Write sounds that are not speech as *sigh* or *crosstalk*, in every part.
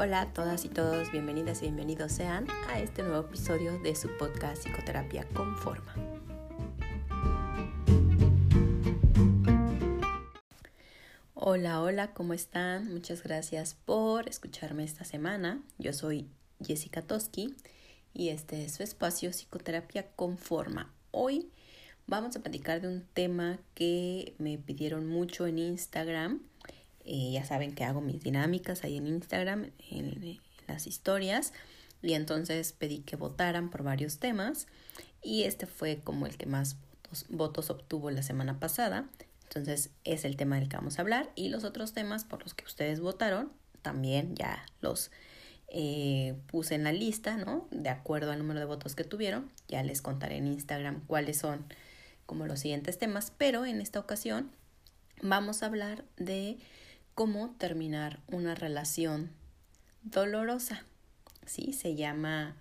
Hola a todas y todos, bienvenidas y bienvenidos sean a este nuevo episodio de su podcast Psicoterapia con Forma. Hola, hola, ¿cómo están? Muchas gracias por escucharme esta semana. Yo soy Jessica Toski y este es su espacio Psicoterapia con Forma. Hoy vamos a platicar de un tema que me pidieron mucho en Instagram eh, ya saben que hago mis dinámicas ahí en Instagram, en, las historias. Y entonces pedí que votaran por varios temas. Y este fue como el que más votos, obtuvo la semana pasada. Entonces es el tema del que vamos a hablar. Y los otros temas por los que ustedes votaron, también ya los eh, puse en la lista, ¿no? De acuerdo al número de votos que tuvieron. Ya les contaré en Instagram cuáles son como los siguientes temas. Pero en esta ocasión vamos a hablar de cómo terminar una relación dolorosa. Sí, se llama,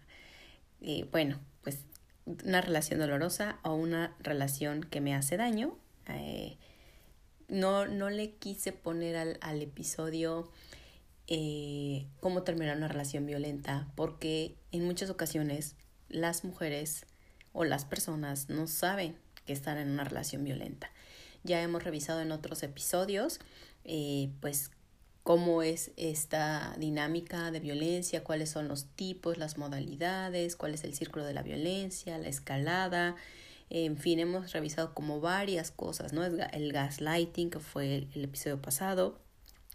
eh, bueno, pues una relación dolorosa o una relación que me hace daño. Eh, no, no le quise poner al, al episodio eh, cómo terminar una relación violenta porque en muchas ocasiones las mujeres o las personas no saben que están en una relación violenta. Ya hemos revisado en otros episodios eh, pues cómo es esta dinámica de violencia, cuáles son los tipos, las modalidades, cuál es el círculo de la violencia, la escalada, en fin, hemos revisado como varias cosas, ¿no? El gaslighting, que fue el, episodio pasado,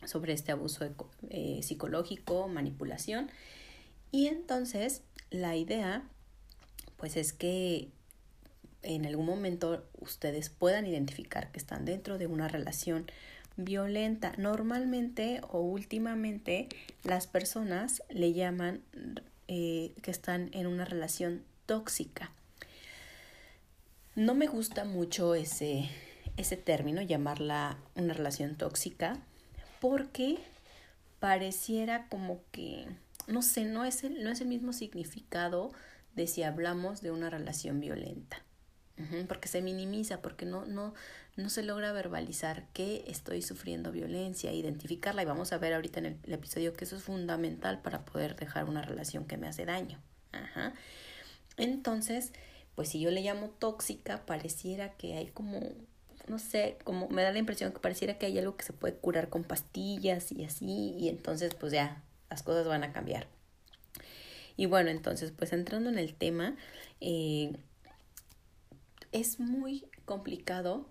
sobre este abuso eh, psicológico, manipulación. Y entonces, la idea, pues es que en algún momento ustedes puedan identificar que están dentro de una relación violenta. Normalmente o últimamente las personas le llaman eh, que están en una relación tóxica. No me gusta mucho ese, ese término, llamarla una relación tóxica, porque pareciera como que, no sé, no es el, no es el mismo significado de si hablamos de una relación violenta porque se minimiza, porque no, no, no se logra verbalizar que estoy sufriendo violencia, identificarla y vamos a ver ahorita en el, episodio que eso es fundamental para poder dejar una relación que me hace daño. Ajá. Entonces, pues si yo le llamo tóxica, pareciera que hay como, no sé, como me da la impresión que pareciera que hay algo que se puede curar con pastillas y así, y entonces pues ya las cosas van a cambiar. Y bueno, entonces pues entrando en el tema, eh, es muy complicado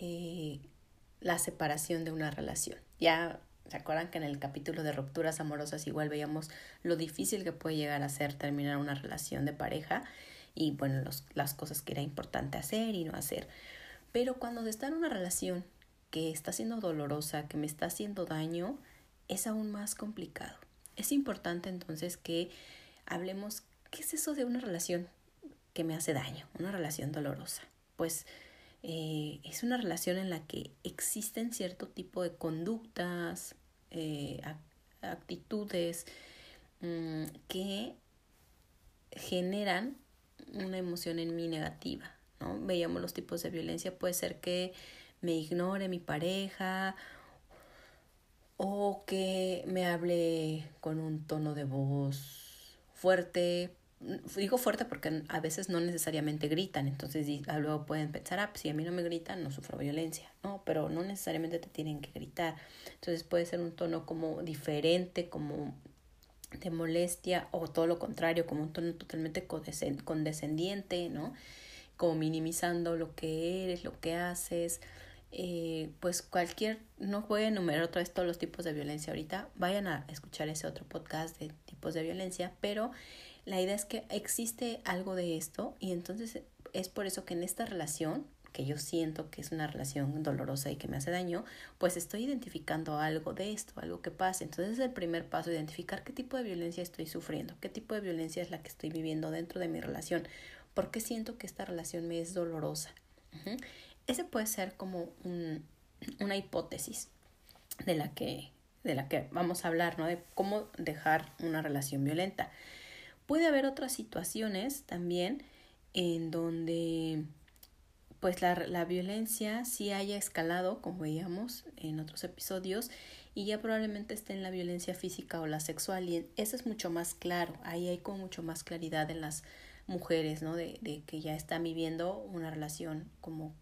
eh, la separación de una relación. Ya se acuerdan que en el capítulo de rupturas amorosas igual veíamos lo difícil que puede llegar a ser terminar una relación de pareja y bueno, los, las cosas que era importante hacer y no hacer. Pero cuando está en una relación que está siendo dolorosa, que me está haciendo daño, es aún más complicado. Es importante entonces que hablemos qué es eso de una relación que me hace daño, una relación dolorosa. Pues eh, es una relación en la que existen cierto tipo de conductas, eh, actitudes mm, que generan una emoción en mí negativa. ¿no? Veíamos los tipos de violencia, puede ser que me ignore mi pareja o que me hable con un tono de voz fuerte, digo fuerte porque a veces no necesariamente gritan, entonces luego pueden pensar, ah, pues, si a mí no me gritan, no sufro violencia, no, pero no necesariamente te tienen que gritar, entonces puede ser un tono como diferente, como de molestia o todo lo contrario, como un tono totalmente condescendiente, ¿no? Como minimizando lo que eres, lo que haces, eh, pues cualquier, no voy a enumerar otra vez todos los tipos de violencia ahorita, vayan a escuchar ese otro podcast de tipos de violencia, pero la idea es que existe algo de esto y entonces es por eso que en esta relación, que yo siento que es una relación dolorosa y que me hace daño, pues estoy identificando algo de esto, algo que pase. Entonces es el primer paso, identificar qué tipo de violencia estoy sufriendo, qué tipo de violencia es la que estoy viviendo dentro de mi relación, por qué siento que esta relación me es dolorosa. Ese puede ser como un, una hipótesis de la que de la que vamos a hablar, ¿no? De cómo dejar una relación violenta. Puede haber otras situaciones también en donde pues la, la violencia sí haya escalado, como veíamos en otros episodios, y ya probablemente esté en la violencia física o la sexual, y eso es mucho más claro, ahí hay con mucho más claridad en las mujeres, ¿no? De, de que ya están viviendo una relación como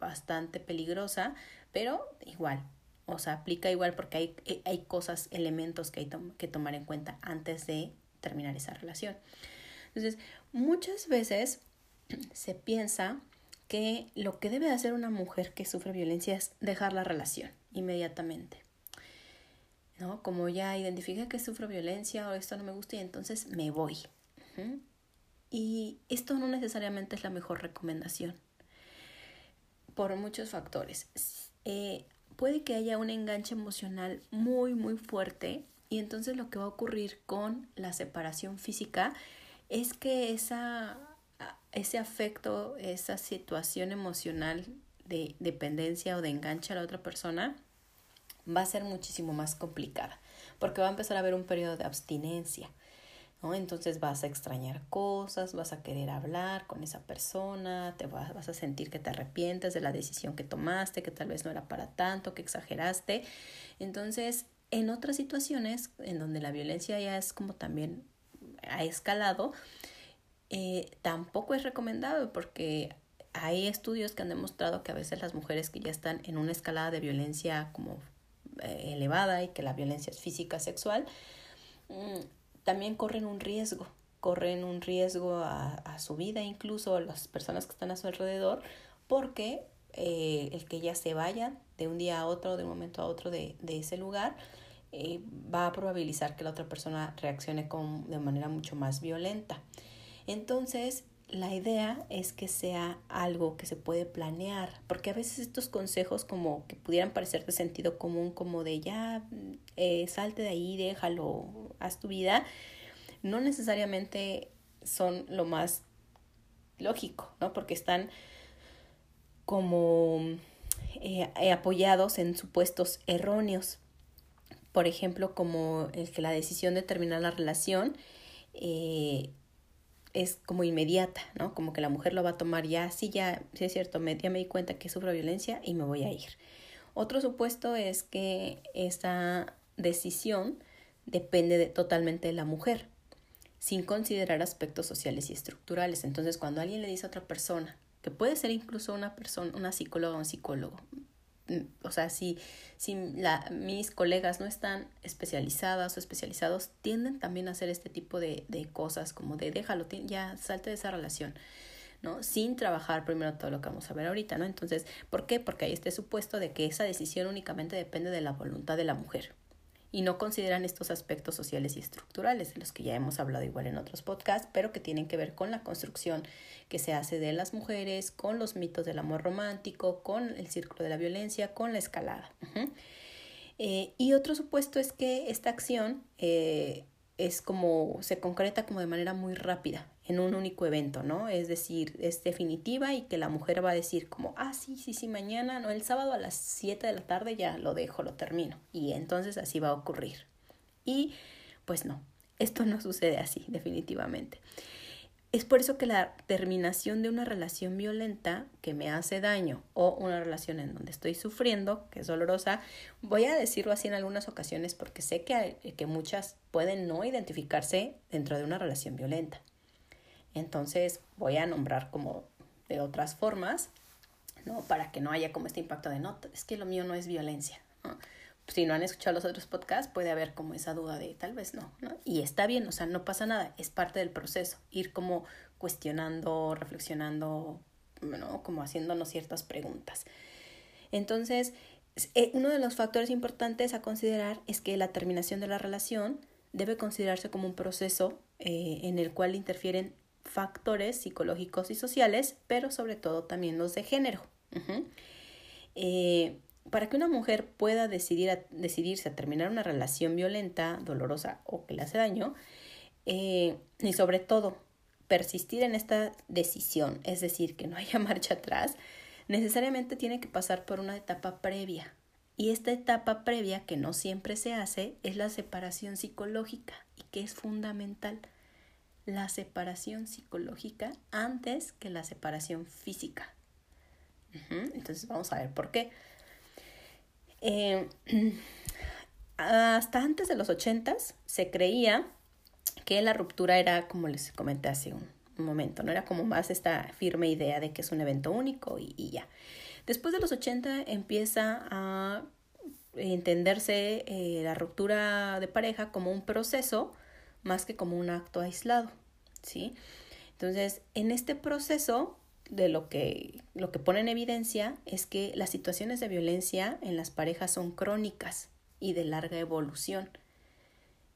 bastante peligrosa, pero igual, o sea, aplica igual porque hay, hay cosas, elementos que hay que tomar en cuenta antes de terminar esa relación. Entonces, muchas veces *clears throat* se piensa que lo que debe hacer una mujer que sufre violencia es dejar la relación inmediatamente. ¿No? Como ya identifique que sufro violencia o esto no me gusta y entonces me voy. Y esto no necesariamente es la mejor recomendación por muchos factores. Eh, puede que haya un enganche emocional muy, muy fuerte y entonces lo que va a ocurrir con la separación física es que esa, ese afecto, esa situación emocional de dependencia o de enganche a la otra persona va a ser muchísimo más complicada porque va a empezar a haber un periodo de abstinencia. ¿no? Entonces vas a extrañar cosas, vas a querer hablar con esa persona, te vas, vas a sentir que te arrepientes de la decisión que tomaste, que tal vez no era para tanto, que exageraste. Entonces, en otras situaciones en donde la violencia ya es como también ha escalado, eh, tampoco es recomendado porque hay estudios que han demostrado que a veces las mujeres que ya están en una escalada de violencia como eh, elevada y que la violencia es física, sexual, mm, también corren un riesgo, corren un riesgo a, su vida, incluso a las personas que están a su alrededor, porque eh, el que ella se vaya de un día a otro, de un momento a otro de, de ese lugar, eh, va a probabilizar que la otra persona reaccione con, de manera mucho más violenta. Entonces, la idea es que sea algo que se puede planear, porque a veces estos consejos como que pudieran parecer de sentido común, como de ya eh, salte de ahí, déjalo, haz tu vida, no necesariamente son lo más lógico, ¿no? Porque están como eh, eh, apoyados en supuestos erróneos. Por ejemplo, como el que la decisión de terminar la relación eh, es como inmediata, ¿no? Como que la mujer lo va a tomar ya, sí, ya, sí es cierto, me, ya me di cuenta que sufro violencia y me voy a ir. Otro supuesto es que esta decisión depende de, totalmente de la mujer, sin considerar aspectos sociales y estructurales. Entonces, cuando alguien le dice a otra persona, puede ser incluso una persona, una psicóloga o un psicólogo, mm, o sea, si, si mis colegas no están especializadas o especializados, tienden también a hacer este tipo de, de cosas, como de déjalo, ya salte de esa relación. ¿no? Sin trabajar primero todo lo que vamos a ver ahorita, ¿no? Entonces, ¿por qué? Porque hay este supuesto de que esa decisión únicamente depende de la voluntad de la mujer y no consideran estos aspectos sociales y estructurales, de los que ya hemos hablado igual en otros podcasts, pero que tienen que ver con la construcción que se hace de las mujeres, con los mitos del amor romántico, con el círculo de la violencia, con la escalada. Eh, y otro supuesto es que esta acción eh, es como, se concreta como de manera muy rápida en un único evento, ¿no? Es decir, es definitiva y que la mujer va a decir como, ah, sí, sí, sí, mañana, no, el sábado a las 7 de la tarde ya lo dejo, lo termino. Y entonces así va a ocurrir. Y pues no, esto no sucede así, definitivamente. Es por eso que la terminación de una relación violenta que me hace daño o una relación en donde estoy sufriendo, que es dolorosa, voy a decirlo así en algunas ocasiones porque sé que, que muchas pueden no identificarse dentro de una relación violenta. Entonces voy a nombrar como de otras formas, ¿no? Para que no haya como este impacto de, no, es que lo mío no es violencia, Si no han escuchado los otros podcasts, puede haber como esa duda de tal vez no, ¿no? Y está bien, o sea, no pasa nada, es parte del proceso, ir como cuestionando, reflexionando, ¿no? Como haciéndonos ciertas preguntas. Entonces, eh, uno de los factores importantes a considerar es que la terminación de la relación debe considerarse como un proceso eh, en el cual interfieren factores psicológicos y sociales, pero sobre todo también los de género. Eh, para que una mujer pueda decidir decidirse a terminar una relación violenta, dolorosa o que le hace daño, eh, y sobre todo persistir en esta decisión, es decir, que no haya *laughs* marcha atrás, necesariamente tiene que pasar por una etapa previa. Y esta etapa previa, que no siempre se hace, es la separación psicológica y que es fundamental la separación psicológica antes que la separación física. Entonces vamos a ver por qué. Eh, *clears throat* hasta antes de los ochentas se creía que la ruptura era, como les comenté hace un, momento, no era como más esta firme idea de que es un evento único y, ya. Después de los 80 empieza a entenderse eh, la ruptura de pareja como un proceso más que como un acto aislado, ¿sí? Entonces, en este proceso de lo que, lo que pone en evidencia es que las situaciones de violencia en las parejas son crónicas y de larga evolución.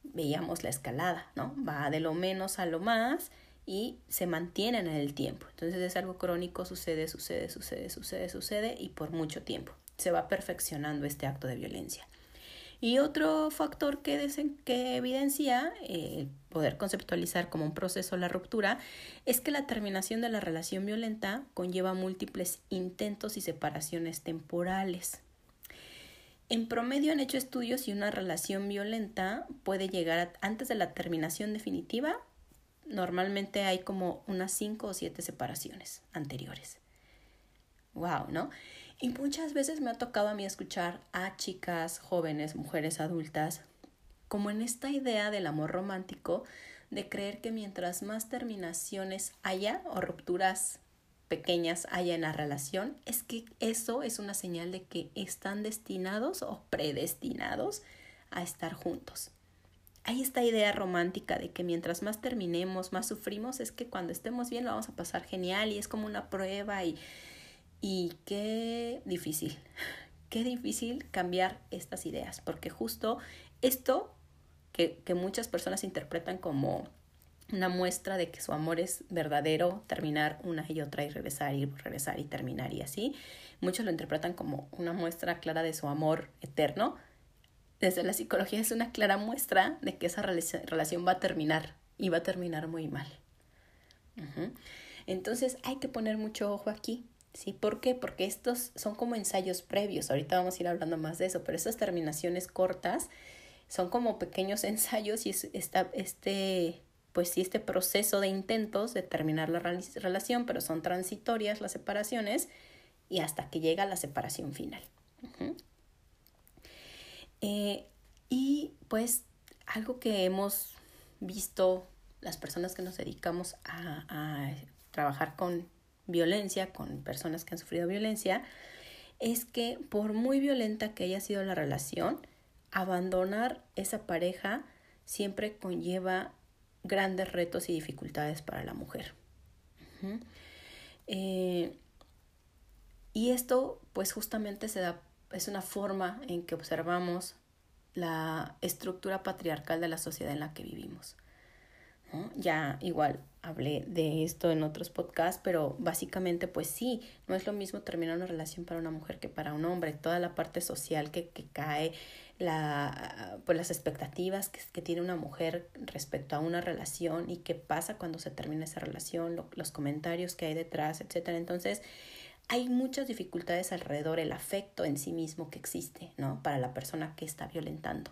Veíamos la escalada, ¿no? Va de lo menos a lo más y se mantienen en el tiempo. Entonces es algo crónico, sucede, sucede, sucede, sucede, sucede y por mucho tiempo. Se va perfeccionando este acto de violencia. Y otro factor que, que evidencia eh, poder conceptualizar como un proceso la ruptura es que la terminación de la relación violenta conlleva múltiples intentos y separaciones temporales. En promedio han hecho estudios y una relación violenta puede llegar antes de la terminación definitiva normalmente hay como unas cinco o siete separaciones anteriores. Wow, ¿no? Y muchas veces me ha tocado a mí escuchar a chicas, jóvenes, mujeres adultas, como en esta idea del amor romántico, de creer que mientras más terminaciones haya o rupturas pequeñas haya en la relación, es que eso es una señal de que están destinados o predestinados a estar juntos. Hay esta idea romántica de que mientras más terminemos, más sufrimos, es que cuando estemos bien lo vamos a pasar genial y es como una prueba y, y qué difícil, qué difícil cambiar estas ideas, porque justo esto que, que muchas personas interpretan como una muestra de que su amor es verdadero, terminar una y otra y regresar y regresar y terminar y así, muchos lo interpretan como una muestra clara de su amor eterno, desde la psicología es una clara muestra de que esa relación va a terminar y va a terminar muy mal. Entonces hay que poner mucho ojo aquí. ¿Sí? ¿Por qué? Porque estos son como ensayos previos. Ahorita vamos a ir hablando más de eso, pero estas terminaciones cortas son como pequeños *laughs* ensayos y es este, pues sí, este proceso de intentos de terminar la relación, pero son transitorias las separaciones y hasta que llega la separación final. Eh, y pues algo que hemos visto las personas que nos dedicamos a, trabajar con violencia, con personas que han sufrido violencia, es que por muy violenta que haya sido la relación, abandonar esa pareja siempre conlleva grandes retos y dificultades para la mujer. Eh, y esto pues justamente se da es una forma en que observamos la estructura patriarcal de la sociedad en la que vivimos. Ya igual hablé de esto en otros podcasts, pero básicamente pues sí, no es lo mismo terminar una relación para una mujer que para un hombre. Toda la parte social que, que cae, la, pues las expectativas que, que, tiene una mujer respecto a una relación y qué pasa cuando se termina esa relación, los comentarios que hay detrás, etcétera. Entonces, hay muchas dificultades alrededor el afecto en sí mismo que existe, ¿no? Para la persona que está violentando.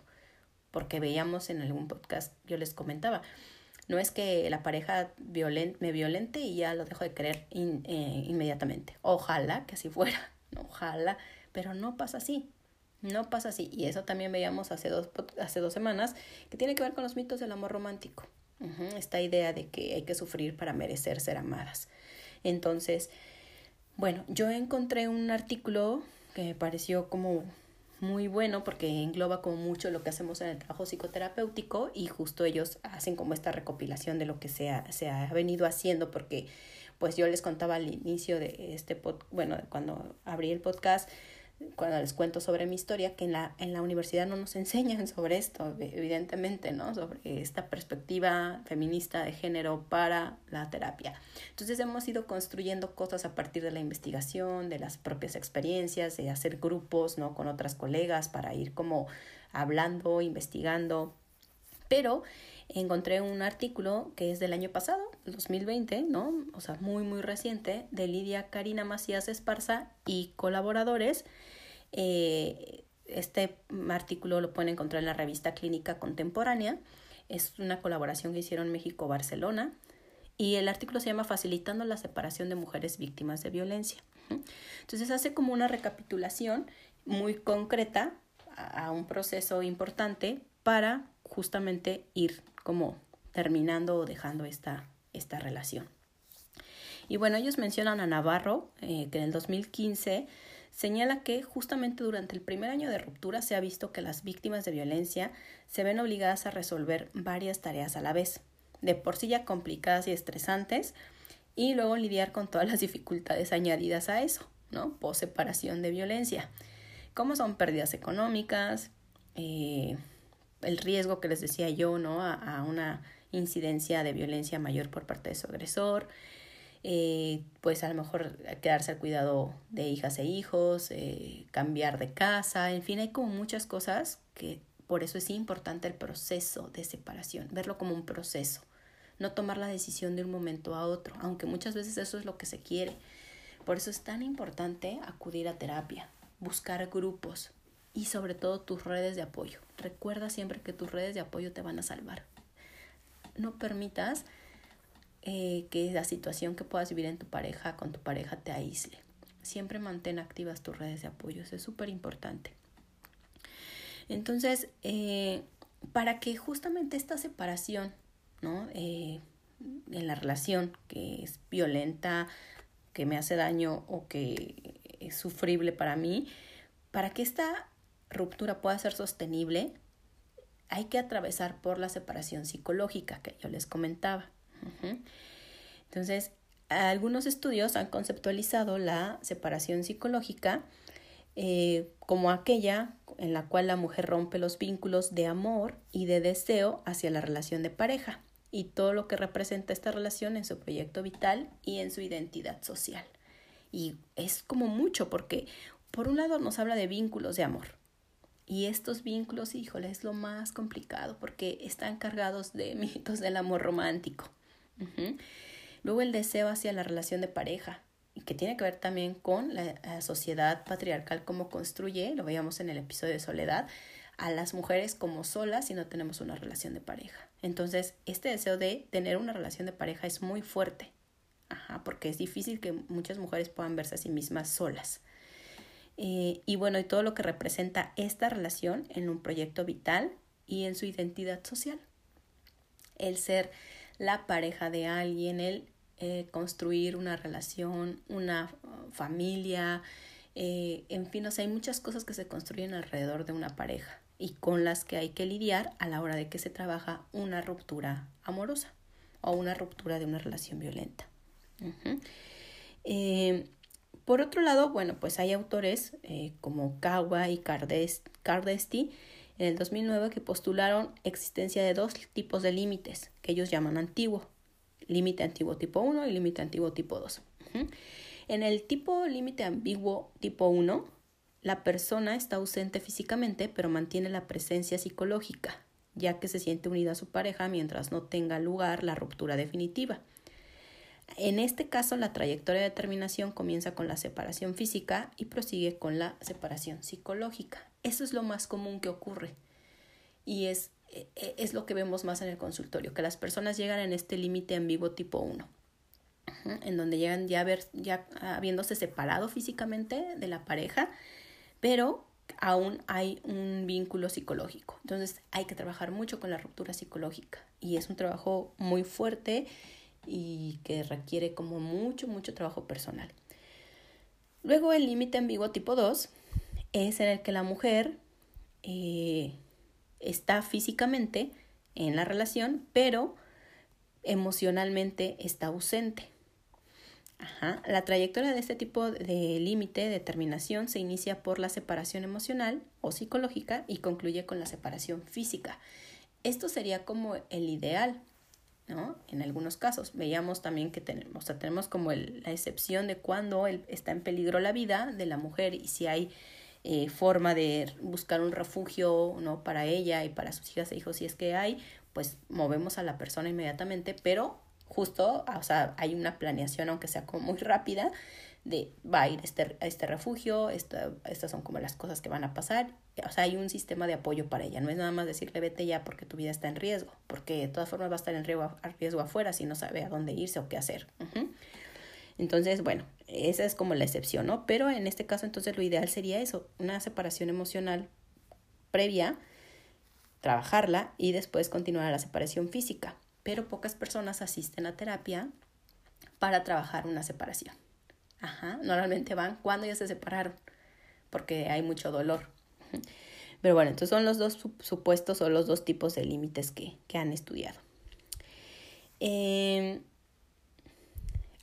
Porque veíamos en algún podcast, yo les comentaba, no es que la pareja me violente y ya lo dejo de querer eh, inmediatamente. Ojalá que así fuera, *laughs* ojalá, pero no pasa así. No pasa así. Y eso también veíamos hace dos, hace dos semanas, que tiene que ver con los mitos del amor romántico. Esta idea de que hay que sufrir para merecer ser amadas. Entonces, bueno, yo encontré un artículo que me pareció como muy bueno porque engloba como mucho lo que hacemos en el trabajo psicoterapéutico y justo ellos hacen como esta recopilación de lo que se ha, se ha venido haciendo porque pues yo les contaba al inicio de este pod, bueno, cuando abrí el podcast cuando les cuento sobre mi historia, que en la, en la universidad no nos enseñan sobre esto, evidentemente, ¿no? Sobre esta perspectiva feminista de género para la terapia. Entonces hemos ido construyendo cosas a partir de la investigación, de las propias experiencias, de hacer grupos, ¿no? Con otras colegas para ir como hablando, investigando. Pero encontré un artículo que es del año pasado, 2020, ¿no? O sea, muy, muy reciente, de Lidia Karina Macías Esparza y colaboradores. Eh, este artículo lo pueden encontrar en la revista Clínica Contemporánea. Es una colaboración que hicieron México-Barcelona. Y el artículo se llama Facilitando la separación de mujeres víctimas de violencia. Entonces hace como una recapitulación muy concreta a, un proceso importante para justamente ir como terminando o dejando esta, esta relación. Y bueno, ellos mencionan a Navarro, eh, que en el 2015 señala que justamente durante el primer año de ruptura se ha visto que las víctimas de violencia se ven obligadas a resolver varias tareas a la vez, de por sí ya complicadas y estresantes, y luego lidiar con todas las *laughs* dificultades añadidas a eso, ¿no? Post separación de violencia, como son pérdidas económicas, eh, el riesgo que les decía yo, ¿no? A, una incidencia de violencia mayor por parte de su agresor, eh, pues a lo mejor quedarse al cuidado de hijas e hijos, eh, cambiar de casa, en fin, hay como muchas cosas que por eso es importante el proceso de separación, verlo como un proceso, no tomar la decisión de un momento a otro, aunque muchas veces eso es lo que se quiere. Por eso es tan importante acudir a terapia, buscar grupos y sobre todo tus redes de apoyo. Recuerda siempre que tus redes de apoyo te van a salvar. No permitas eh, que la situación que puedas vivir en tu pareja, con tu pareja, te aísle. Siempre mantén activas tus redes de apoyo, eso es súper importante. Entonces, eh, para que justamente esta separación, ¿no? Eh, en la relación que es violenta, que me hace daño o que es sufrible para mí, para que esta ruptura pueda ser sostenible, hay que atravesar por la separación psicológica que yo les comentaba. Entonces, algunos estudios han conceptualizado la separación psicológica eh, como aquella en la cual la mujer rompe los vínculos de amor y de deseo hacia la relación de pareja y todo lo que representa esta relación en su proyecto vital y en su identidad social. Y es como mucho porque por un lado nos habla de vínculos de amor, y estos vínculos, híjole, es lo más complicado porque están cargados de *laughs* mitos del amor romántico. Luego el deseo hacia la relación de pareja, que tiene que ver también con la, sociedad patriarcal, cómo construye, lo veíamos en el episodio de Soledad, a las mujeres como solas si no tenemos una relación de pareja. Entonces, este deseo de tener una relación de pareja es muy fuerte, Ajá, porque es difícil que muchas mujeres puedan verse a sí mismas solas. Eh, y bueno, y todo lo que representa esta relación en un proyecto vital y en su identidad social. El ser la pareja de alguien, el eh, construir una relación, una uh, familia, eh, en fin, o sea, hay muchas cosas que se construyen alrededor de una pareja y con las que hay que lidiar a la hora de que se trabaja una ruptura amorosa o una ruptura de una relación violenta. Por otro lado, bueno, pues hay autores eh, como Kawa y Cardesti en el 2009 que postularon existencia de dos tipos de límites que ellos llaman antiguo, límite antiguo tipo 1 y límite antiguo tipo 2. En el tipo límite ambiguo tipo 1, la persona está ausente físicamente pero mantiene la presencia psicológica, ya que se siente unida a su pareja mientras no tenga lugar la ruptura definitiva. En este caso, la trayectoria de terminación comienza con la separación física y prosigue con la separación psicológica. Eso es lo más común que ocurre y es, e, e, es lo que vemos más en el consultorio, que las personas llegan en este límite ambiguo tipo 1, en donde llegan ya, ver, ya habiéndose separado físicamente de la pareja, pero aún hay un vínculo psicológico. Entonces hay que trabajar mucho con la ruptura psicológica y es un trabajo muy fuerte y que requiere como mucho, mucho trabajo personal. Luego el límite ambiguo tipo 2 es en el que la mujer eh, está físicamente en la relación, pero emocionalmente está ausente. La trayectoria de este tipo de límite de terminación se inicia por la separación emocional o psicológica y concluye con la separación física. Esto sería como el ideal, ¿no? En algunos casos. Veíamos también que tenemos, o tenemos como la excepción de cuando está en peligro la vida de la mujer y si hay eh, forma de buscar un refugio, ¿no? Para ella y para sus hijas e hijos, si es que hay, pues movemos a la persona inmediatamente, pero justo, o sea, hay una planeación, aunque sea como muy rápida, de va a ir este, a este refugio, estas son como las cosas que van a pasar. O sea, hay un sistema de apoyo para ella. No es nada más decirle vete ya porque tu vida está en riesgo, porque de todas formas va a estar en riesgo, riesgo afuera si no sabe a dónde irse o qué hacer. Entonces, bueno, esa es como la excepción, ¿no? Pero en este caso, entonces lo ideal sería eso, una separación emocional previa, trabajarla y después continuar la separación física. Pero pocas personas asisten a terapia para trabajar una separación. Ajá, normalmente van cuando ya se separaron, porque hay mucho dolor. Pero bueno, entonces son los dos supuestos o los dos tipos de límites que, que han estudiado. Eh,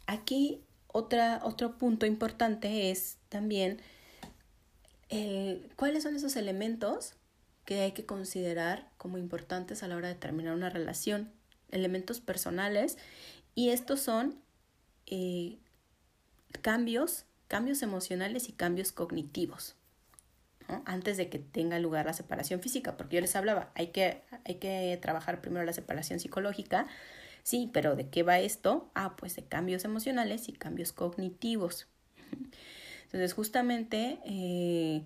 aquí otra, otro punto importante es también eh, cuáles son esos elementos que hay que considerar como importantes a la hora de terminar una relación, elementos personales, y estos son eh, cambios, cambios emocionales y cambios cognitivos antes de que tenga lugar la separación física, porque yo les hablaba, hay que, hay que trabajar primero la separación psicológica, sí, pero ¿de qué va esto? Ah, pues de cambios emocionales y cambios cognitivos. Entonces, justamente eh,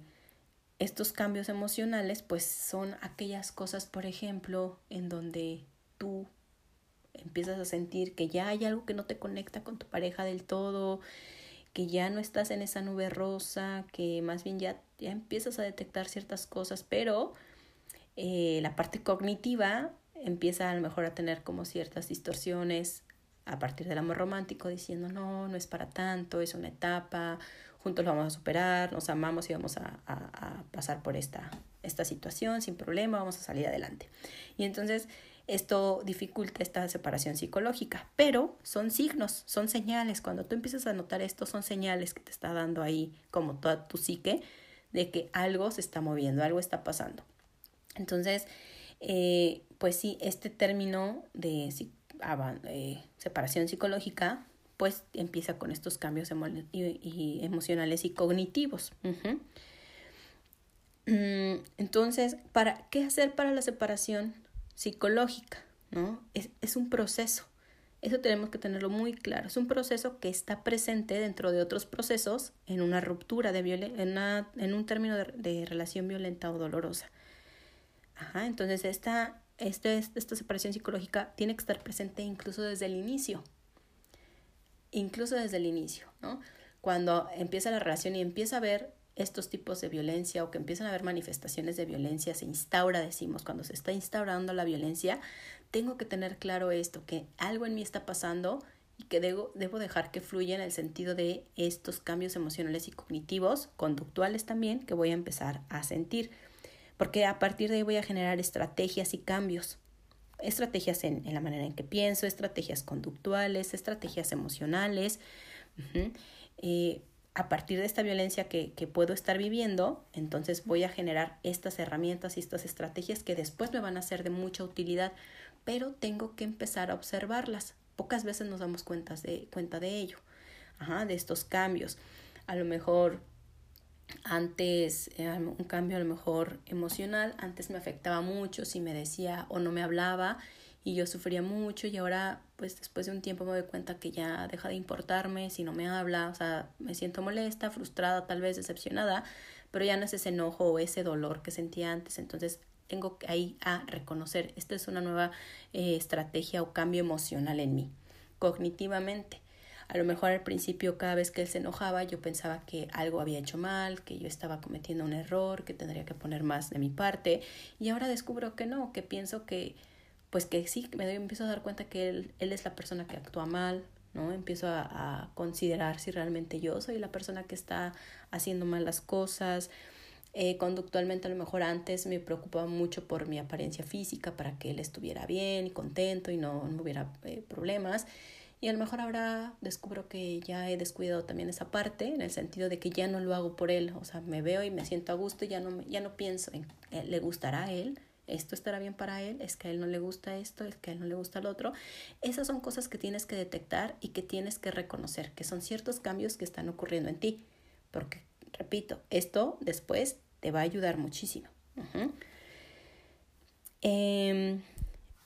estos cambios emocionales, pues son aquellas cosas, por ejemplo, en donde tú empiezas a sentir que ya hay algo que no te conecta con tu pareja del todo, que ya no estás en esa nube rosa, que más bien ya, ya empiezas a detectar ciertas cosas, pero eh, la parte cognitiva empieza a lo mejor a tener como ciertas distorsiones a partir del amor romántico, diciendo, no, no es para tanto, es una etapa, juntos lo vamos a superar, nos amamos y vamos a, a pasar por esta, esta situación sin problema, vamos a salir adelante. Y entonces esto dificulta esta separación psicológica, pero son signos, son señales. Cuando tú empiezas a notar esto, son señales que te está dando ahí, como toda tu psique, de que algo se está moviendo, algo está pasando. Entonces, eh, pues sí, este término de eh, separación psicológica, pues empieza con estos cambios emocionales y cognitivos. Mm, entonces, ¿para qué hacer para la separación? Psicológica, ¿no? Es, es un proceso. Eso tenemos que tenerlo muy claro. Es un proceso que está presente dentro de otros procesos en una ruptura de en, en un término de, relación violenta o dolorosa. Ajá, entonces esta, este, esta separación psicológica tiene que estar presente incluso desde el inicio. Incluso desde el inicio, ¿no? Cuando empieza la relación y empieza a ver estos tipos de violencia o que empiezan a haber manifestaciones de violencia, se instaura, decimos, cuando se está instaurando la violencia, tengo que tener claro esto, que algo en mí está pasando y que debo, debo dejar que fluya en el sentido de estos cambios emocionales y cognitivos, conductuales también, que voy a empezar a sentir. Porque a partir de ahí voy a generar estrategias y cambios. Estrategias en, en la manera en que pienso, estrategias conductuales, estrategias emocionales a partir de esta violencia que, que, puedo estar viviendo, entonces voy a generar estas herramientas y estas estrategias que después me van a ser de mucha utilidad, pero tengo que empezar a observarlas. Pocas veces nos damos cuenta de, cuenta de ello, Ajá, de estos cambios. A lo mejor antes, eh, un cambio a lo mejor emocional, antes me afectaba mucho si me decía o no me hablaba y yo sufría mucho y ahora pues después de un tiempo me doy cuenta que ya deja de importarme si no me habla, o sea, me siento molesta, frustrada, tal vez decepcionada, pero ya no es ese enojo o ese dolor que sentía antes, entonces tengo que ahí reconocer, esta es una nueva eh, estrategia o cambio emocional en mí, cognitivamente. A lo mejor al principio cada vez que él se enojaba yo pensaba que algo había hecho mal, que yo estaba cometiendo un error, que tendría que poner más de mi parte y ahora descubro que no, que pienso que pues que sí, me doy, empiezo a dar cuenta que él, él es la persona que actúa mal, ¿no? Empiezo a, a, considerar si realmente yo soy la persona que está haciendo mal las cosas. Eh, conductualmente a lo mejor antes me preocupaba mucho por mi apariencia física para que él estuviera bien y contento y no, no hubiera eh, problemas. Y a lo mejor ahora descubro que ya he descuidado también esa parte, en el sentido de que ya no lo hago por él. O sea, me veo y me siento a gusto ya no, ya no pienso en eh, le gustará a él, esto estará bien para él, es que a él no le gusta esto, es que a él no le gusta lo otro. Esas son cosas que tienes que detectar y que tienes que reconocer, que son ciertos cambios que están ocurriendo en ti. Porque, repito, esto después te va a ayudar muchísimo. Em,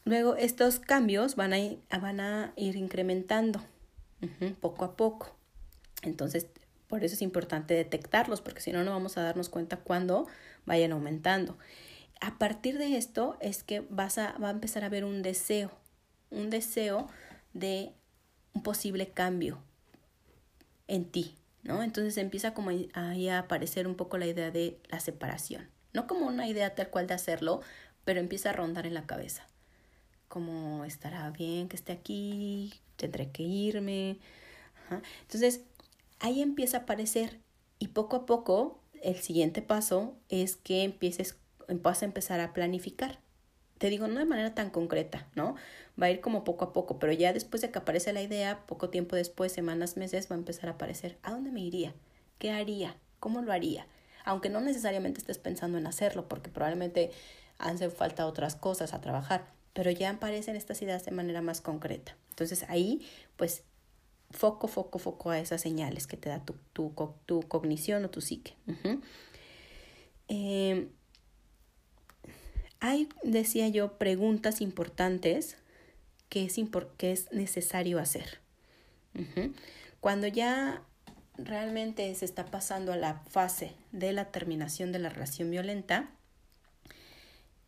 luego, estos cambios van a ir, van a ir incrementando poco a poco. Entonces, por eso es importante detectarlos, porque si no, no vamos a darnos cuenta cuando vayan aumentando a partir de esto es que vas a, va a empezar a haber un deseo, un deseo de un posible cambio. en ti, ¿no? Entonces empieza como ahí a aparecer un poco la idea de la separación. No como una idea tal cual de hacerlo, pero empieza a rondar en la cabeza. Como estará bien que esté aquí, tendré que irme. Entonces, ahí empieza a aparecer y poco a poco el siguiente paso es que empieces, vas a empezar a planificar. Te digo, no de manera tan concreta, ¿no? Va a ir como poco a poco, pero ya después de que aparece la idea, poco tiempo después, semanas, meses, va a empezar a aparecer. ¿A dónde me iría? ¿Qué haría? ¿Cómo lo haría? Aunque no necesariamente estés pensando en hacerlo, porque probablemente hacen falta otras cosas a trabajar, pero ya aparecen estas ideas de manera más concreta. Entonces ahí, pues, foco, foco, foco a esas señales que te da tu, tu, tu cognición o tu psique. Em, hay, decía yo, preguntas importantes que es, que es necesario hacer. Cuando ya realmente se está pasando a la fase de la terminación de la relación violenta,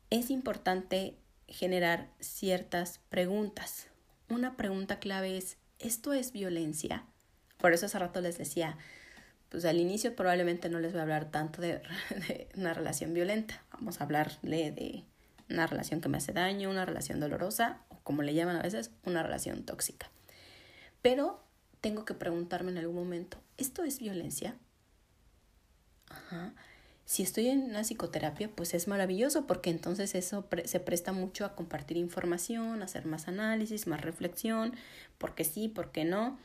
es importante generar ciertas preguntas. Una pregunta clave es, ¿esto es violencia? Por eso hace rato les decía, pues al inicio probablemente no les voy a hablar tanto *laughs* de, una relación violenta. Vamos a hablarle de una relación que me hace daño, una relación dolorosa, o como le llaman a veces, una relación tóxica. Pero tengo que preguntarme en algún momento, ¿esto es violencia? Ajá. Si estoy en una psicoterapia, pues es maravilloso porque entonces eso se presta mucho a compartir información, a hacer más análisis, más reflexión, porque sí, porque no,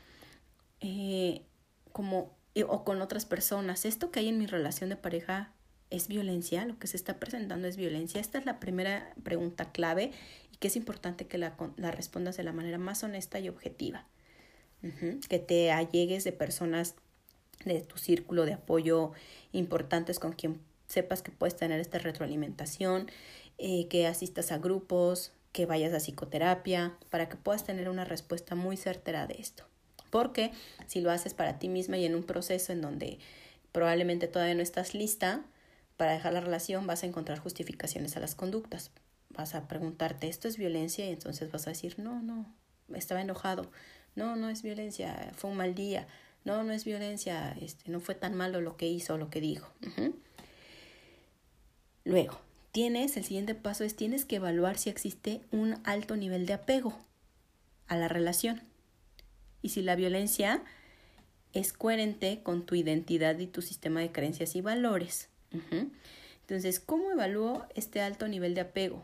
eh, como, o con otras personas. Esto que hay en mi relación de pareja es violencia, lo que se está presentando es violencia. Esta es la primera pregunta clave y que es importante que la, la respondas de la manera más honesta y objetiva. Que te allegues de personas de tu círculo de apoyo importantes con quien sepas que puedes tener esta retroalimentación, eh, que asistas a grupos, que vayas a psicoterapia, para que puedas tener una respuesta muy certera de esto. Porque si lo haces para ti misma y en un proceso en donde probablemente todavía no estás lista para dejar la relación, vas a encontrar justificaciones a las conductas. Vas a preguntarte, ¿esto es violencia? Y entonces vas a decir, no, no, estaba enojado. No, no es violencia, fue un mal día no, no es violencia, este, no fue tan malo lo que hizo o lo que dijo. Luego, tienes, el siguiente paso es tienes que evaluar si existe un alto nivel de apego a la relación y si la violencia es coherente con tu identidad y tu sistema de creencias y valores. Entonces, ¿cómo evalúo este alto nivel de apego?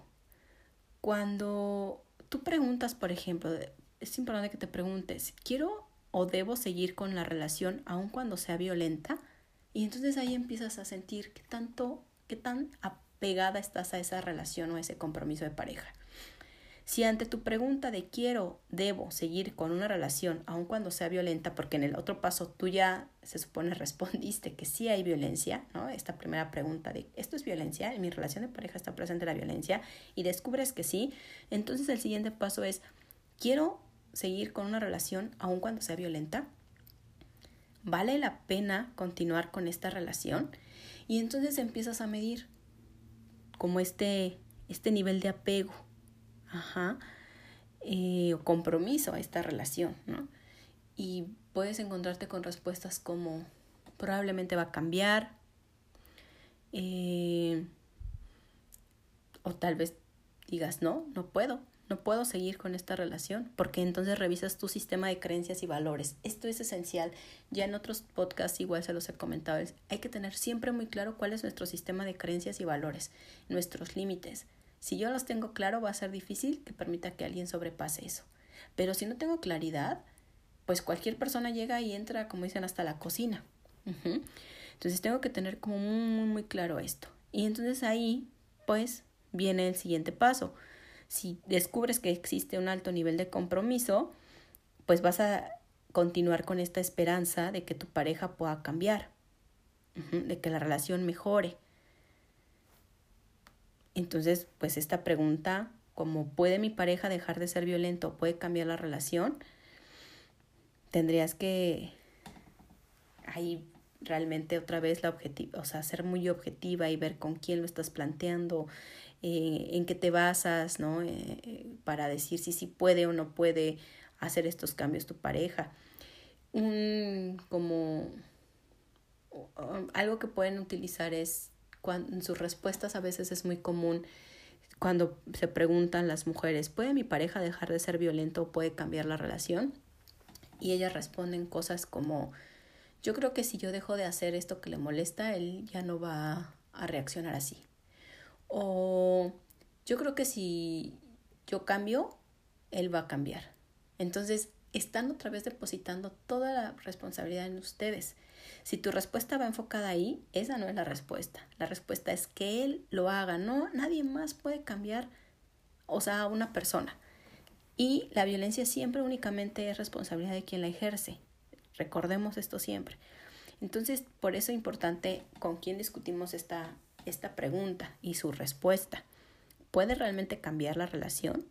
Cuando tú preguntas, por ejemplo, es importante que te preguntes, ¿quiero o debo seguir con la relación aun cuando sea violenta. Y entonces ahí empiezas a sentir qué tanto, qué tan apegada estás a esa relación o a ese compromiso de pareja. Si ante tu pregunta de quiero, debo seguir con una relación aun cuando sea violenta, porque en el otro paso tú ya se supone *laughs* respondiste que sí hay violencia, ¿no? Esta primera pregunta de ¿esto es violencia? ¿En mi relación de pareja está presente la violencia? Y descubres que sí, entonces el siguiente paso es quiero seguir con una relación aun cuando sea violenta? ¿Vale la pena continuar con esta relación? Y entonces empiezas a medir como este, este nivel de apego, ajá, eh, o compromiso a esta relación, ¿no? Y puedes encontrarte con respuestas como probablemente va a cambiar, eh, o tal vez digas, no, no puedo, no puedo seguir con esta relación, porque entonces revisas tu sistema de creencias y valores. Esto es esencial. Ya en otros podcasts igual se los he comentado. Hay que tener siempre muy claro cuál es nuestro sistema de creencias y valores, nuestros límites. Si yo los tengo claro, va a ser difícil que permita que alguien sobrepase eso. Pero si no tengo claridad, pues cualquier persona llega y entra, como dicen, hasta la cocina. Entonces tengo que tener como muy, muy claro esto. Y entonces ahí, pues, viene el siguiente paso si descubres que existe un alto nivel de compromiso, pues vas a continuar con esta esperanza de que tu pareja pueda cambiar, de que la relación mejore. Entonces, pues esta pregunta, como puede mi pareja dejar de ser violento, puede cambiar la relación, tendrías que ahí realmente otra vez la objetiva, o sea, ser muy objetiva y ver con quién lo estás planteando, eh, en qué te basas, ¿no? Eh, para decir si sí puede o no puede hacer estos cambios tu pareja. un como algo que pueden utilizar es cuando en sus respuestas a veces es muy común cuando se preguntan las mujeres, ¿puede mi pareja dejar de ser violento o puede cambiar la relación? Y ellas responden cosas como, yo creo que si yo dejo de hacer esto que le molesta, él ya no va a reaccionar así. O yo creo que si yo cambio, él va a cambiar. Entonces, están otra vez depositando toda la responsabilidad en ustedes. Si tu respuesta va enfocada ahí, esa no es la respuesta. La respuesta es que él lo haga, no, nadie más puede cambiar, o sea, a una persona. Y la violencia siempre únicamente es responsabilidad de quien la ejerce. Recordemos esto siempre. Entonces, por eso es importante con quién discutimos esta, esta pregunta y su respuesta. ¿Puede realmente cambiar la relación?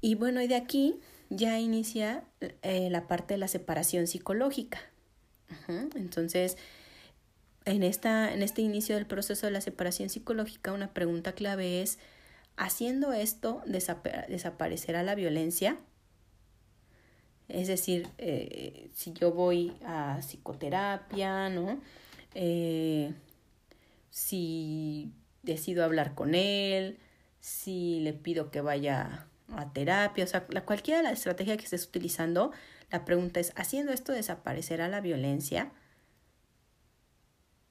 Y bueno, y de aquí ya inicia eh, la parte de la separación psicológica. Entonces, en, esta, en este inicio del proceso de la separación psicológica, una pregunta clave es, ¿haciendo esto desaparecerá la violencia? Es decir, eh, si yo voy a psicoterapia, ¿no? Eh, si decido hablar con él, si le pido que vaya a terapia, o sea, la, cualquiera de las estrategias que estés utilizando, la pregunta es, ¿haciendo esto desaparecerá la violencia?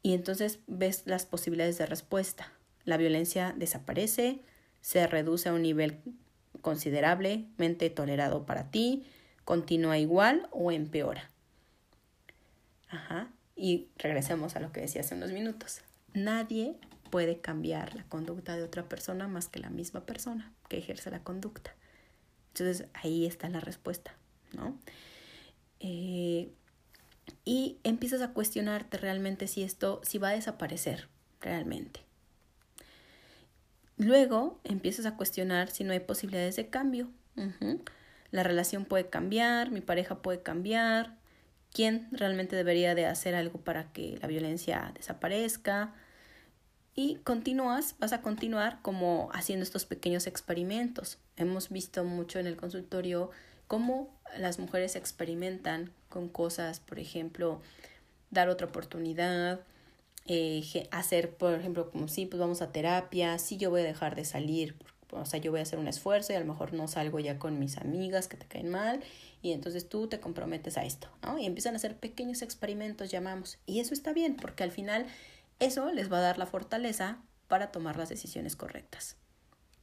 Y entonces ves las posibilidades de respuesta. La violencia desaparece, se reduce a un nivel considerablemente tolerado para ti, continúa igual o empeora. Ajá. Y regresemos a lo que decía hace unos minutos. Nadie puede cambiar la conducta de otra persona más que la misma persona que ejerce la conducta. Entonces ahí está la respuesta, ¿no? Eh, y empiezas a cuestionarte realmente si esto, si va a desaparecer realmente. Luego empiezas a cuestionar si no hay posibilidades de cambio. La relación puede cambiar, mi pareja puede cambiar, quién realmente debería de hacer algo para que la violencia desaparezca, y continúas, vas a continuar como haciendo estos pequeños experimentos. Hemos visto mucho en el consultorio cómo las mujeres experimentan con cosas, por ejemplo, dar otra oportunidad, eh, hacer, por ejemplo, como si pues vamos a terapia, si yo voy a dejar de salir, o sea, yo voy a hacer un esfuerzo y a lo mejor no salgo ya con mis amigas que te caen mal y entonces tú te comprometes a esto, ¿no? Y empiezan a hacer pequeños experimentos, llamamos, y eso está bien porque al final eso les va a dar la fortaleza para tomar las decisiones correctas.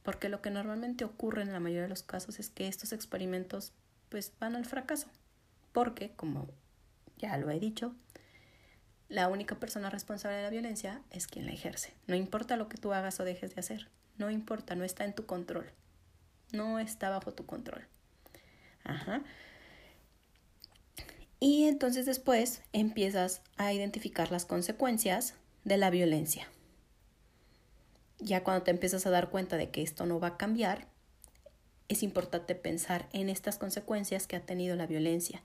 Porque lo que normalmente ocurre en la mayoría de los casos es que estos experimentos pues van al fracaso. Porque, como ya lo he dicho, la única persona responsable de la violencia es quien la ejerce. No importa lo que tú hagas o dejes de hacer. No importa, no está en tu control. No está bajo tu control. Ajá. Y entonces después empiezas a identificar las consecuencias de la violencia. Ya cuando te empiezas a dar cuenta de que esto no va a cambiar, es importante pensar en estas consecuencias que ha tenido la violencia,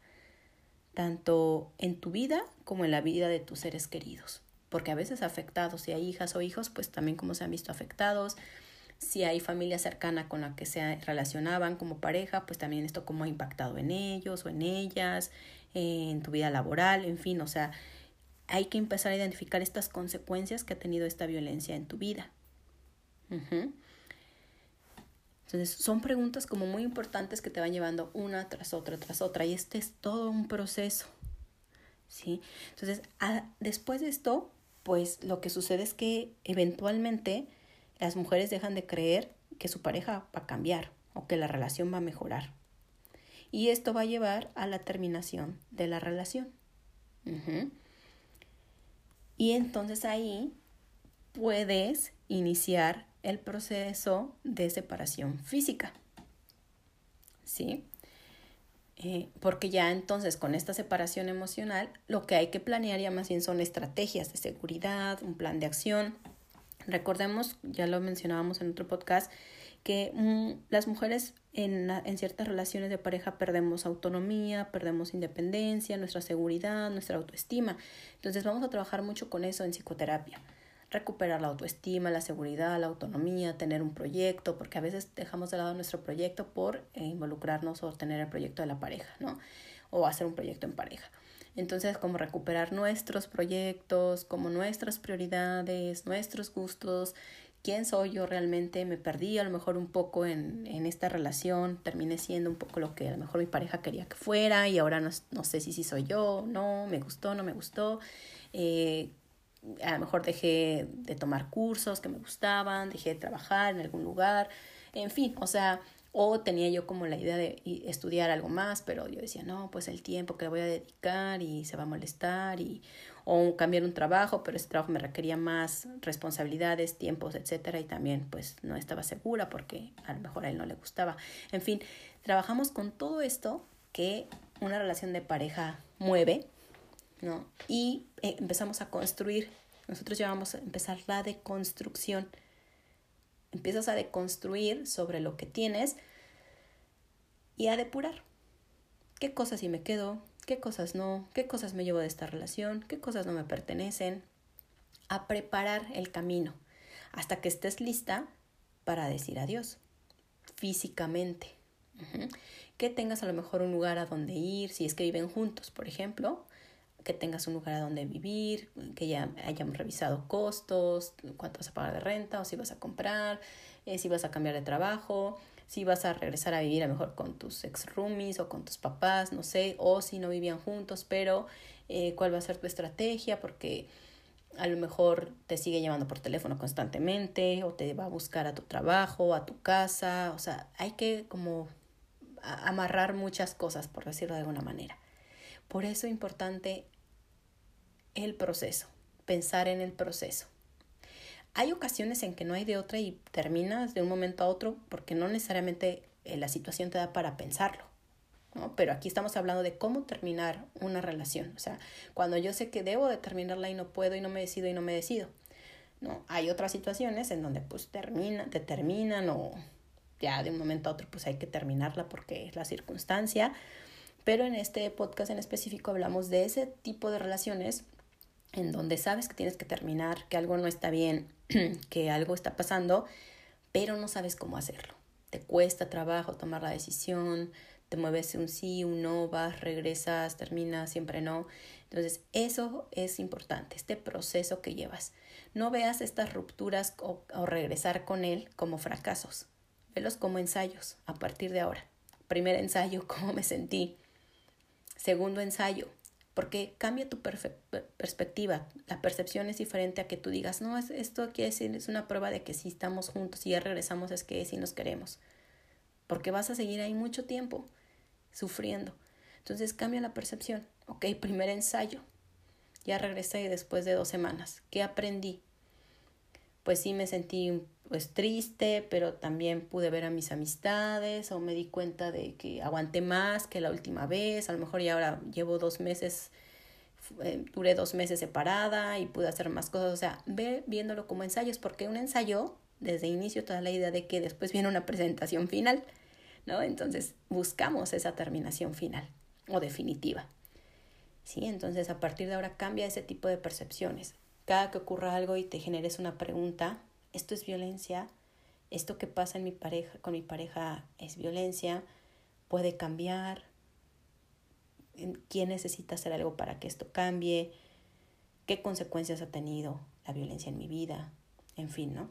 tanto en tu vida como en la vida de tus seres queridos. Porque a veces afectados, si hay hijas o hijos, pues también como se han visto afectados. Si hay familia cercana con la que se relacionaban como pareja, pues también esto cómo ha impactado en ellos o en ellas, en tu vida laboral, en fin, o sea, hay que empezar a identificar estas consecuencias que ha tenido esta violencia en tu vida. Entonces, son preguntas como muy importantes que te van llevando una tras otra, tras otra, y este es todo un proceso. ¿Sí? Entonces, después de esto, pues lo que sucede es que eventualmente las mujeres dejan de creer que su pareja va a cambiar o que la relación va a mejorar. Y esto va a llevar a la terminación de la relación. Y entonces ahí puedes iniciar el proceso de separación física. ¿Sí? Eh, porque ya entonces con esta separación emocional lo que hay que planear ya más bien son estrategias de seguridad, un plan de acción. Recordemos, ya lo mencionábamos en otro podcast, que mm, las mujeres en, en, ciertas relaciones de pareja perdemos autonomía, perdemos independencia, nuestra seguridad, nuestra autoestima. Entonces vamos a trabajar mucho con eso en psicoterapia. recuperar la autoestima, la seguridad, la autonomía, tener un proyecto, porque a veces dejamos de lado nuestro proyecto por eh, involucrarnos o tener el proyecto de la pareja, ¿no? O hacer un proyecto en pareja. Entonces, como recuperar nuestros proyectos, como nuestras prioridades, nuestros gustos, quién soy yo realmente, me perdí a lo mejor un poco en, en esta relación, terminé siendo un poco lo que a lo mejor mi pareja quería que fuera y ahora no, no sé si sí soy yo, no, me gustó, no me gustó. Eh, a lo mejor dejé de tomar cursos que me gustaban, dejé de trabajar en algún lugar, en fin, o sea, o tenía yo como la idea de estudiar algo más, pero yo decía, no, pues el tiempo que voy a dedicar y se va a molestar, y, o cambiar un trabajo, pero ese trabajo me requería más responsabilidades, tiempos, etcétera, y también pues no estaba segura porque a lo mejor a él no le gustaba. En fin, trabajamos con todo esto que una relación de pareja mueve, ¿no? Y eh, empezamos a construir, nosotros llevamos a empezar la deconstrucción. Empiezas a deconstruir sobre lo que tienes y a depurar. ¿Qué cosas sí me quedo? ¿Qué cosas no? ¿Qué cosas me llevo de esta relación? ¿Qué cosas no me pertenecen? A preparar el camino hasta que estés lista para decir adiós físicamente. Que tengas a lo mejor un lugar a donde ir, si es que viven juntos, por ejemplo, que tengas un lugar a donde vivir, que ya hayamos revisado costos, cuánto vas a pagar de renta o si vas a comprar, eh, si vas a cambiar de trabajo, si vas a regresar a vivir a lo mejor con tus ex roomies o con tus papás, no sé, o si no vivían juntos, pero eh, cuál va a ser tu estrategia porque a lo mejor te sigue llamando por teléfono constantemente o te va a buscar a tu trabajo, a tu casa, o sea, hay que como amarrar muchas cosas, por decirlo de alguna manera. Por eso es importante el proceso, pensar en el proceso. Hay ocasiones en que no hay de otra y terminas de un momento a otro porque no necesariamente eh, la situación te da para pensarlo. ¿no? Pero aquí estamos hablando de cómo terminar una relación. O sea, cuando yo sé que debo de terminarla y no puedo y no me decido y no me decido. ¿no? Hay otras situaciones en donde pues termina, te terminan o ya de un momento a otro pues hay que terminarla porque es la circunstancia. Pero en este podcast en específico hablamos de ese tipo de relaciones en donde sabes que tienes que terminar, que algo no está bien, *clears throat* que algo está pasando, pero no sabes cómo hacerlo. Te cuesta trabajo tomar la decisión, te mueves un sí, un no, vas, regresas, terminas, siempre no. Entonces, eso es importante, este proceso que llevas. No veas estas rupturas o, o regresar con él como fracasos. Velos como ensayos a partir de ahora. Primer ensayo, *laughs* cómo me sentí. Segundo ensayo, porque cambia tu perspectiva. La percepción es diferente a que tú digas, no, esto quiere decir, es una prueba de que si estamos juntos y ya regresamos es que sí nos queremos. Porque vas a seguir ahí mucho tiempo sufriendo. Entonces cambia la percepción. Ok, primer ensayo. Ya regresé después de dos semanas. ¿Qué aprendí? Pues sí me sentí pues triste, pero también pude ver a mis amistades o me di cuenta de que aguanté más que la última vez, a lo mejor ya ahora llevo dos meses, eh, duré dos meses separada y pude hacer más cosas, o sea, ve viéndolo como ensayos, porque un ensayo, desde inicio toda la idea de que después viene una presentación final, ¿no? Entonces buscamos esa terminación final o definitiva. ¿Sí? Entonces a partir de ahora cambia ese tipo de percepciones. Cada que ocurra algo y te generes una pregunta, esto es violencia, esto que pasa en mi pareja, con mi pareja es violencia, puede cambiar, quién necesita hacer algo para que esto cambie, qué consecuencias ha tenido la violencia en mi vida, en fin, ¿no?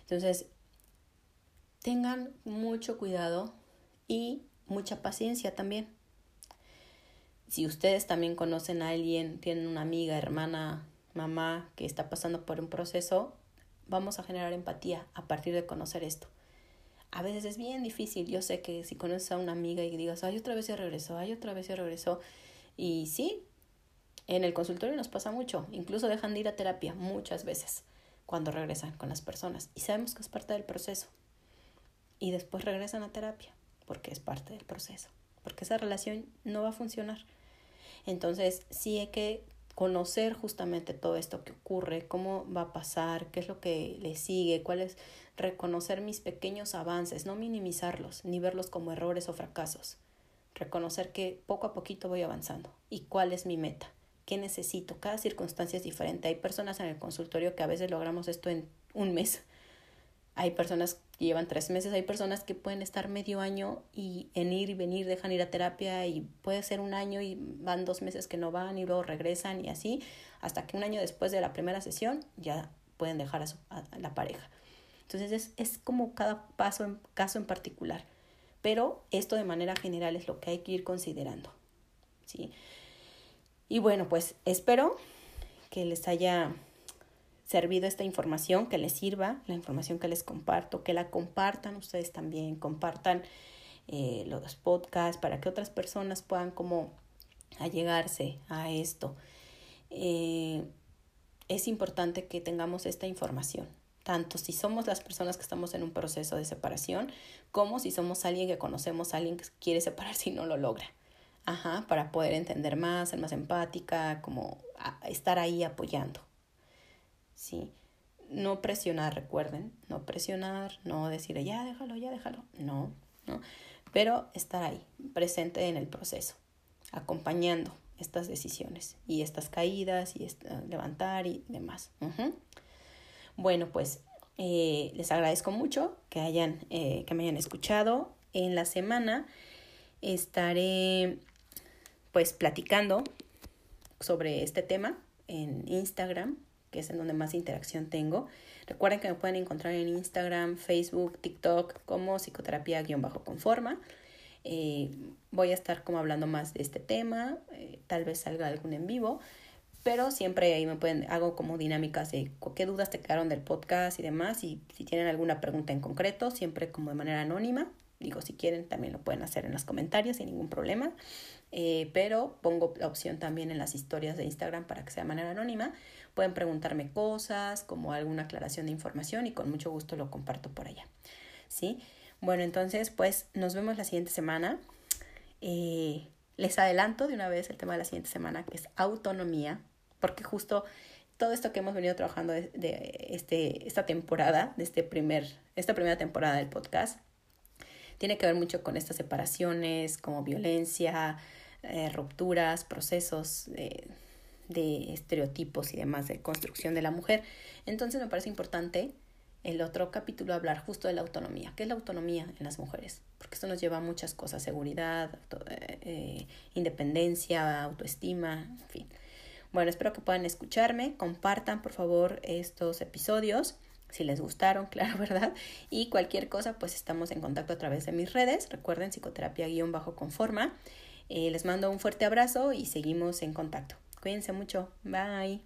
Entonces, tengan mucho cuidado y mucha paciencia también. Si ustedes también conocen a alguien, tienen una amiga, hermana, mamá que está pasando por un proceso, vamos a generar empatía a partir de conocer esto. A veces es bien difícil, yo sé que si conoces a una amiga y digas, ay, otra vez se regresó, ay, otra vez se regresó, y sí, en el consultorio nos pasa mucho, incluso dejan de ir a terapia muchas veces cuando regresan con las personas y sabemos que es parte del proceso. Y después regresan a terapia porque es parte del proceso, porque esa relación no va a funcionar. Entonces, sí hay que conocer justamente todo esto que ocurre, cómo va a pasar, qué es lo que le sigue, cuál es reconocer mis pequeños avances, no minimizarlos ni verlos como errores o fracasos. Reconocer que poco a poquito voy avanzando y cuál es mi meta ¿Qué necesito? Cada circunstancia es diferente. Hay personas en el consultorio que a veces logramos esto en un mes. Hay personas que llevan tres meses, hay personas que pueden estar medio año y en ir y venir dejan ir a terapia y puede ser un año y van dos meses que no van y luego regresan y así, hasta que un año después de la primera sesión ya pueden dejar a, su, a la pareja. Entonces es, es como cada paso en, caso en particular. Pero esto de manera general es lo que hay que ir considerando. ¿sí? Y bueno, pues espero que les haya servido esta información, que les sirva la información que les comparto, que la compartan ustedes también, compartan eh, los podcasts para que otras personas puedan como allegarse a esto. Eh, es importante que tengamos esta información, tanto si somos las personas que estamos en un proceso de separación, como si somos alguien que conocemos a alguien que quiere separarse y no lo logra. Ajá, para poder entender más, ser más empática, como estar ahí apoyando. Sí. No presionar, recuerden, no presionar, no decir ya déjalo, ya déjalo. No, no. Pero estar ahí, presente en el proceso, acompañando estas decisiones y estas caídas y levantar y demás. Bueno, pues eh, les agradezco mucho que hayan, eh, que me hayan escuchado. En la semana estaré pues platicando sobre este tema en Instagram, que es en donde más interacción tengo. Recuerden que me pueden encontrar en Instagram, Facebook, TikTok como psicoterapia-conforma. Eh, voy a estar como hablando más de este tema, eh, tal vez salga algún en vivo, pero siempre ahí me pueden, hago como dinámicas de qué dudas te quedaron del podcast y demás, y si tienen alguna pregunta en concreto, siempre como de manera anónima, digo, si quieren también lo pueden hacer en los comentarios sin ningún problema. Eh, pero pongo la opción también en las historias de Instagram para que sea de manera anónima. Pueden preguntarme cosas, como alguna aclaración de información y con mucho gusto lo comparto por allá. ¿Sí? Bueno, entonces, pues nos vemos la siguiente semana. Eh, les adelanto de una vez el tema de la siguiente semana, que es autonomía, porque justo todo esto que hemos venido trabajando de, de este, esta temporada, de este primer, esta primera temporada del podcast, tiene que ver mucho con estas separaciones, como violencia, eh, rupturas, procesos de, estereotipos y demás de construcción de la mujer. Entonces me parece importante el otro capítulo hablar justo de la autonomía. ¿Qué es la autonomía en las mujeres? Porque esto nos lleva a muchas cosas, seguridad, eh, eh, independencia, autoestima, en fin. Bueno, espero que puedan escucharme, compartan por favor estos episodios si les gustaron, *laughs* claro, ¿verdad? Y cualquier cosa, pues estamos en contacto a través de mis redes. Recuerden, psicoterapia-conforma. Eh, les mando un fuerte abrazo y seguimos en contacto. Cuídense mucho. Bye.